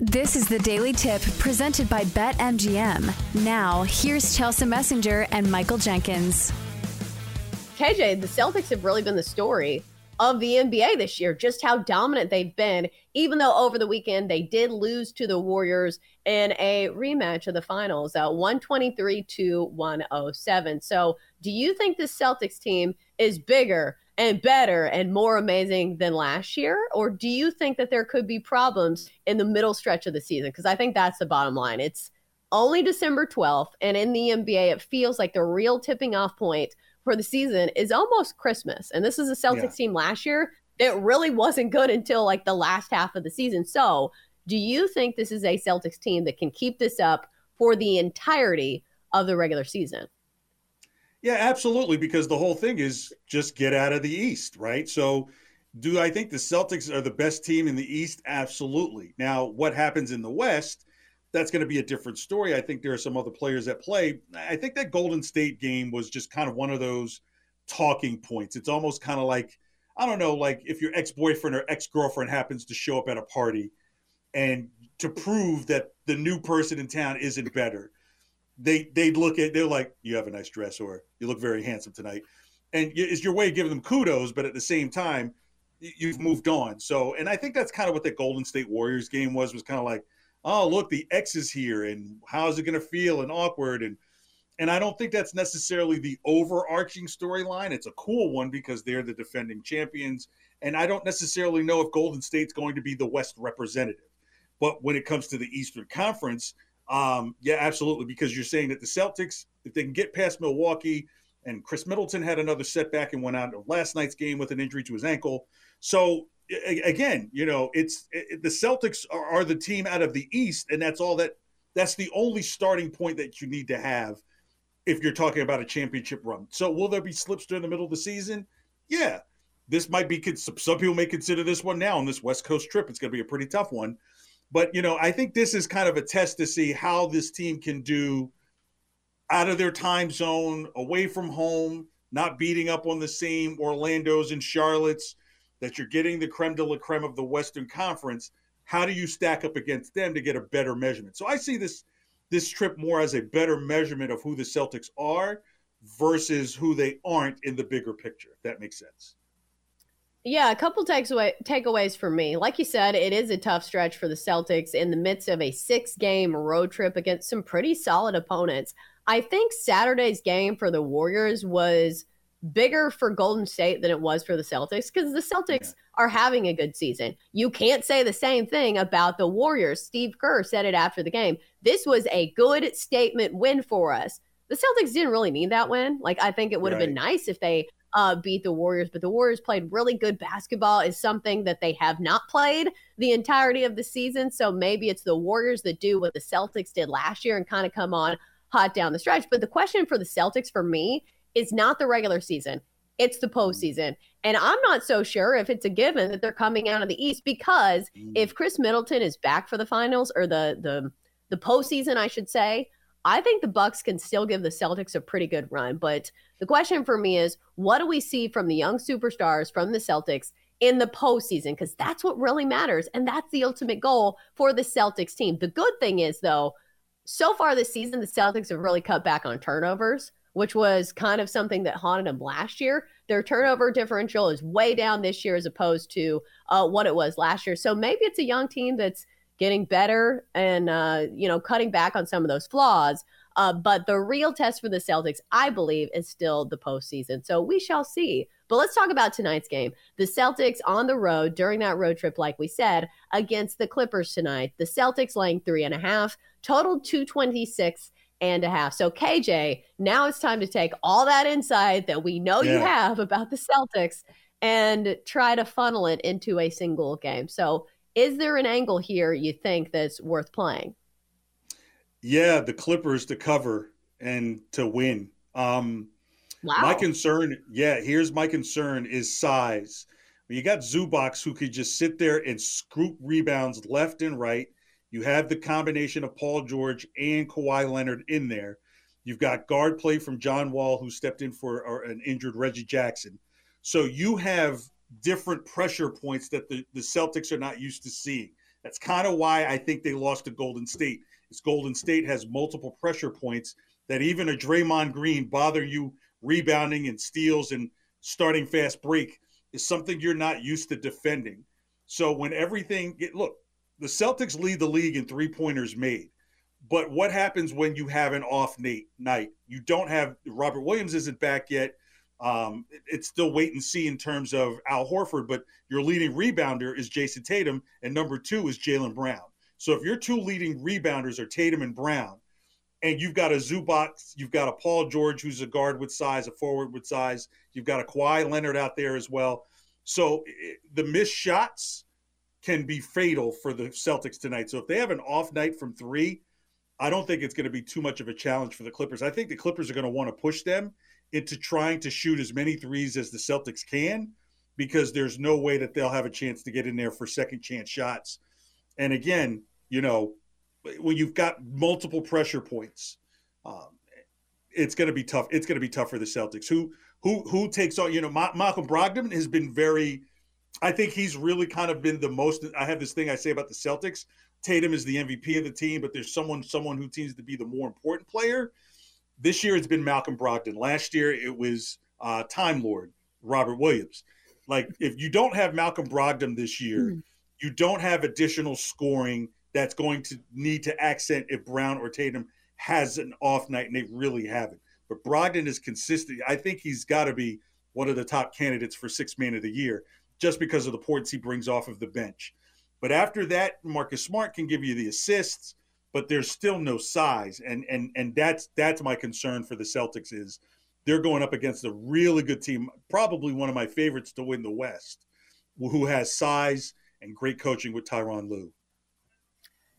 This is the Daily Tip presented by BetMGM. Now, here's Chelsa Messinger and Michael Jenkins. KJ, the Celtics have really been the story of the NBA this year, just how dominant they've been, even though over the weekend they did lose to the Warriors in a rematch of the finals, uh, 123 to 107. So, do you think the Celtics team is bigger and better and more amazing than last year? Or do you think that there could be problems in the middle stretch of the season? Because I think that's the bottom line. It's only December 12th, and in the NBA, it feels like the real tipping off point for the season is almost Christmas. And this is a Celtics yeah. team last year that really wasn't good until like the last half of the season. So, do you think this is a Celtics team that can keep this up for the entirety of the regular season? Yeah, absolutely. Because the whole thing is just get out of the East, right? So, do I think the Celtics are the best team in the East? Absolutely. Now, what happens in the West? that's going to be a different story. I think there are some other players that play. I think that Golden State game was just kind of one of those talking points. It's almost kind of like, I don't know, like if your ex boyfriend or ex girlfriend happens to show up at a party and to prove that the new person in town isn't better, they they'd look at they're like, you have a nice dress or you look very handsome tonight, and it's your way of giving them kudos, but at the same time, you've moved on. So, and I think that's kind of what the Golden State Warriors game was was kind of like, oh look the X is here and how's it going to feel and awkward and and I don't think that's necessarily the overarching storyline. It's a cool one because they're the defending champions and I don't necessarily know if Golden State's going to be the West representative. But when it comes to the Eastern Conference, um, yeah, absolutely because you're saying that the Celtics if they can get past Milwaukee and Khris Middleton had another setback and went out of last night's game with an injury to his ankle. So again, you know, it's it, the Celtics are, are, the team out of the East, and that's all that. That's the only starting point that you need to have if you're talking about a championship run. So, will there be slips during the middle of the season? Yeah, this might be. Some people may consider this one now on this West Coast trip. It's going to be a pretty tough one, but you know, I think this is kind of a test to see how this team can do out of their time zone, away from home, not beating up on the same Orlando's and Charlotte's that you're getting the creme de la creme of the Western Conference. How do you stack up against them to get a better measurement? So I see this this trip more as a better measurement of who the Celtics are versus who they aren't in the bigger picture. If that makes sense. Yeah, a couple takeaway, takeaways for me. Like you said, it is a tough stretch for the Celtics in the midst of a six game road trip against some pretty solid opponents. I think Saturday's game for the Warriors was bigger for Golden State than it was for the Celtics because the Celtics are having a good season. You can't say the same thing about the Warriors. Steve Kerr said it after the game. This was a good statement win for us. The Celtics didn't really need that win. Like, I think it would have right. been nice if they uh, beat the Warriors, but the Warriors played really good basketball, is something that they have not played the entirety of the season. So maybe it's the Warriors that do what the Celtics did last year and kind of come on hot down the stretch. But the question for the Celtics for me is not the regular season. It's the postseason. And I'm not so sure if it's a given that they're coming out of the East because mm. if Khris Middleton is back for the finals or the the the postseason, I should say, I think the Bucks can still give the Celtics a pretty good run. But the question for me is, what do we see from the young superstars from the Celtics in the postseason? Because that's what really matters, and that's the ultimate goal for the Celtics team. The good thing is, though, so far this season, the Celtics have really cut back on turnovers which was kind of something that haunted them last year. Their turnover differential is way down this year as opposed to uh, what it was last year. So maybe it's a young team that's getting better and uh, you know cutting back on some of those flaws. Uh, but the real test for the Celtics, I believe, is still the postseason. So we shall see. But let's talk about tonight's game. The Celtics on the road during that road trip, like we said, against the Clippers tonight. The Celtics laying three and a half, total 226 and a half. So, KJ, now it's time to take all that insight that we know yeah. you have about the Celtics and try to funnel it into a single game. So, is there an angle here you think that's worth playing? Yeah, the Clippers to cover and to win. Um, wow. My concern, yeah, here's my concern is size. You got Zubac who could just sit there and scoop rebounds left and right. You have the combination of Paul George and Kawhi Leonard in there. You've got guard play from John Wall, who stepped in for an injured Reggie Jackson. So you have different pressure points that the, the Celtics are not used to seeing. That's kind of why I think they lost to Golden State. Is Golden State has multiple pressure points that even a Draymond Green bother you rebounding and steals and starting fast break is something you're not used to defending. So when everything look, the Celtics lead the league in three pointers made. But what happens when you have an off night? You don't have Robert Williams isn't back yet. Um, it's still wait and see in terms of Al Horford, but your leading rebounder is Jayson Tatum, and number two is Jaylen Brown. So if your two leading rebounders are Tatum and Brown, and you've got a Zubac, you've got a Paul George who's a guard with size, a forward with size, you've got a Kawhi Leonard out there as well. So the missed shots can be fatal for the Celtics tonight. So if they have an off night from three, I don't think it's going to be too much of a challenge for the Clippers. I think the Clippers are going to want to push them into trying to shoot as many threes as the Celtics can because there's no way that they'll have a chance to get in there for second chance shots. And again, you know, when you've got multiple pressure points, um, it's going to be tough. It's going to be tough for the Celtics. Who who who takes on? You know, Ma- Malcolm Brogdon has been very. I think he's really kind of been the most. I have this thing I say about the Celtics. Tatum is the MVP of the team, but there's someone someone who seems to be the more important player. This year it's been Malcolm Brogdon. Last year it was uh, Time Lord Robert Williams. Like if you don't have Malcolm Brogdon this year, mm. you don't have additional scoring that's going to need to accent if Brown or Tatum has an off night, and they really haven't. But Brogdon is consistent. I think he's got to be one of the top candidates for six man of the year just because of the points he brings off of the bench. But after that, Marcus Smart can give you the assists, but there's still no size, and and and that's that's my concern for the Celtics is they're going up against a really good team, probably one of my favorites to win the West, who has size and great coaching with Tyronn Lue.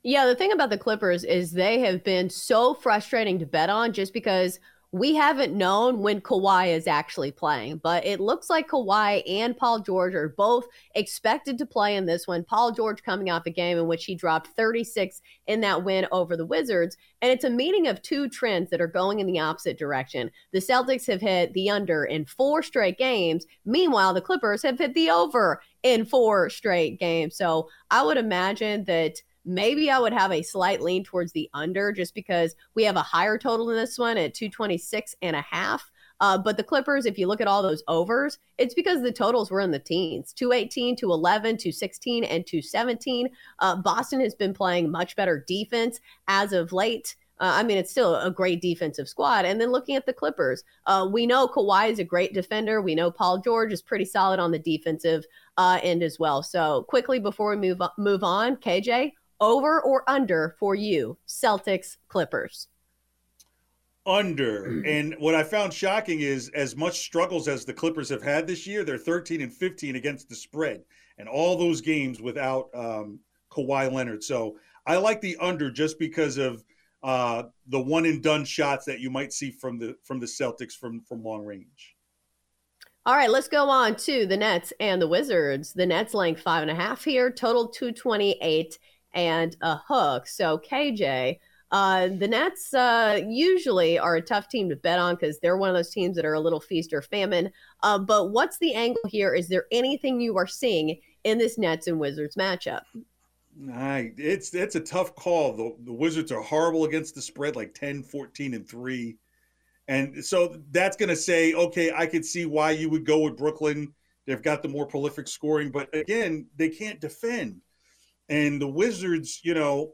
Yeah, the thing about the Clippers is they have been so frustrating to bet on just because we haven't known when Kawhi is actually playing, but it looks like Kawhi and Paul George are both expected to play in this one. Paul George coming off a game in which he dropped 36 in that win over the Wizards. And it's a meeting of two trends that are going in the opposite direction. The Celtics have hit the under in four straight games. Meanwhile, the Clippers have hit the over in four straight games. So I would imagine that Maybe I would have a slight lean towards the under just because we have a higher total in this one at 226 and a half. Uh, but the Clippers, if you look at all those overs, it's because the totals were in the teens 218, 211, 216, and 217. Uh, Boston has been playing much better defense as of late. Uh, I mean, it's still a great defensive squad. And then looking at the Clippers, uh, we know Kawhi is a great defender. We know Paul George is pretty solid on the defensive uh, end as well. So quickly before we move move on, KJ, over or under for you, Celtics Clippers? Under. And what I found shocking is as much struggles as the Clippers have had this year, they're 13 and 15 against the spread, and all those games without um, Kawhi Leonard. So I like the under just because of uh, the one and done shots that you might see from the from the Celtics from from long range. All right, let's go on to the Nets and the Wizards. The Nets laying five and a half here, total 228 and a hook. So KJ, uh, the Nets uh, usually are a tough team to bet on because they're one of those teams that are a little feast or famine. Uh, but what's the angle here? Is there anything you are seeing in this Nets and Wizards matchup? Right. It's it's a tough call. The, the Wizards are horrible against the spread, like 10, 14, and 3. And so that's going to say, okay, I could see why you would go with Brooklyn. They've got the more prolific scoring, but again, they can't defend. And the Wizards, you know,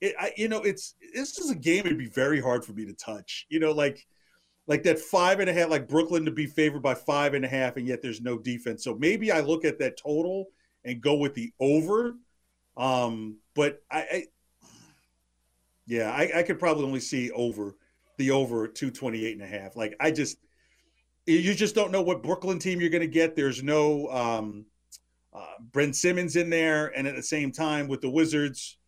it, I, you know, it's this is a game it'd be very hard for me to touch. You know, like like that five and a half, like Brooklyn to be favored by five and a half, and yet there's no defense. So maybe I look at that total and go with the over. Um, but I, I yeah, I, I could probably only see over the over 228 and a half. Like I just you just don't know what Brooklyn team you're going to get. There's no um, uh, Brent Simmons in there, and at the same time with the Wizards,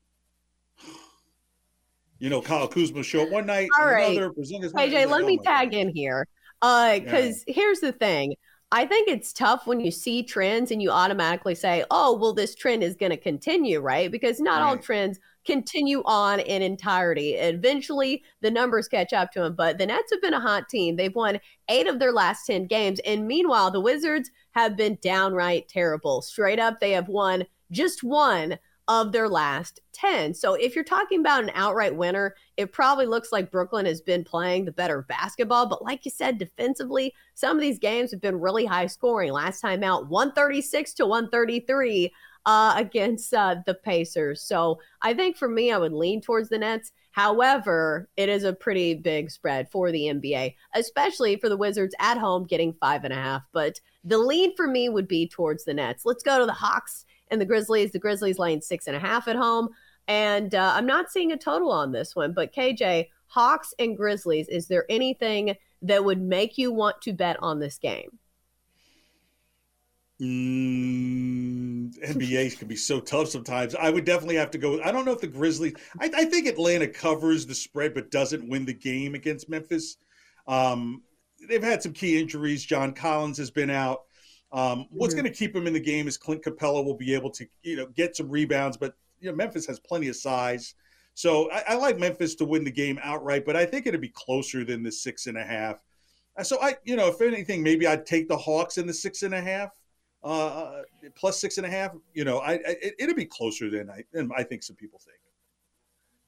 you know, Kyle Kuzma show up one night. All right, another, AJ, like, let oh me tag in here, because uh, yeah. here's the thing. I think it's tough when you see trends and you automatically say, "Oh, well, this trend is going to continue," right? Because not right. all trends continue on in entirety. Eventually, the numbers catch up to them. But the Nets have been a hot team. They've won eight of their last 10 games. And meanwhile, the Wizards have been downright terrible. Straight up, they have won just one of their last 10. So if you're talking about an outright winner, it probably looks like Brooklyn has been playing the better basketball. But like you said, defensively, some of these games have been really high scoring. Last time out, 136 to 133 uh, against uh, the Pacers. So I think for me, I would lean towards the Nets. However, it is a pretty big spread for the NBA, especially for the Wizards at home getting five and a half. But the lead for me would be towards the Nets. Let's go to the Hawks and the Grizzlies. The Grizzlies laying six and a half at home. And uh, I'm not seeing a total on this one, but KJ, Hawks and Grizzlies, is there anything that would make you want to bet on this game? Mm, NBA can be so tough sometimes. I would definitely have to go. I don't know if the Grizzlies. I, I think Atlanta covers the spread, but doesn't win the game against Memphis. Um, they've had some key injuries. John Collins has been out. Um, what's mm-hmm. going to keep him in the game is Clint Capela will be able to, you know, get some rebounds, but you know Memphis has plenty of size, so I, I like Memphis to win the game outright. But I think it'd be closer than the six and a half. So I, you know, if anything, maybe I'd take the Hawks in the six and a half, uh, uh plus six and a half. You know, I, I it, it'd be closer than I than I think some people think.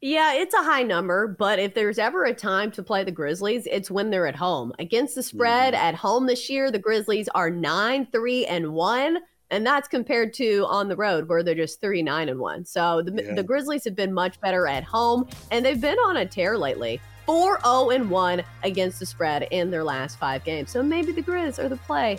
Yeah, it's a high number, but if there's ever a time to play the Grizzlies, it's when they're at home. Against the spread mm-hmm. at home this year, the Grizzlies are 9 3 and 1, and that's compared to on the road where they're just 3 9 and 1. So the, yeah. the Grizzlies have been much better at home, and they've been on a tear lately. 4 0 and 1 against the spread in their last five games. So maybe the Grizz are the play.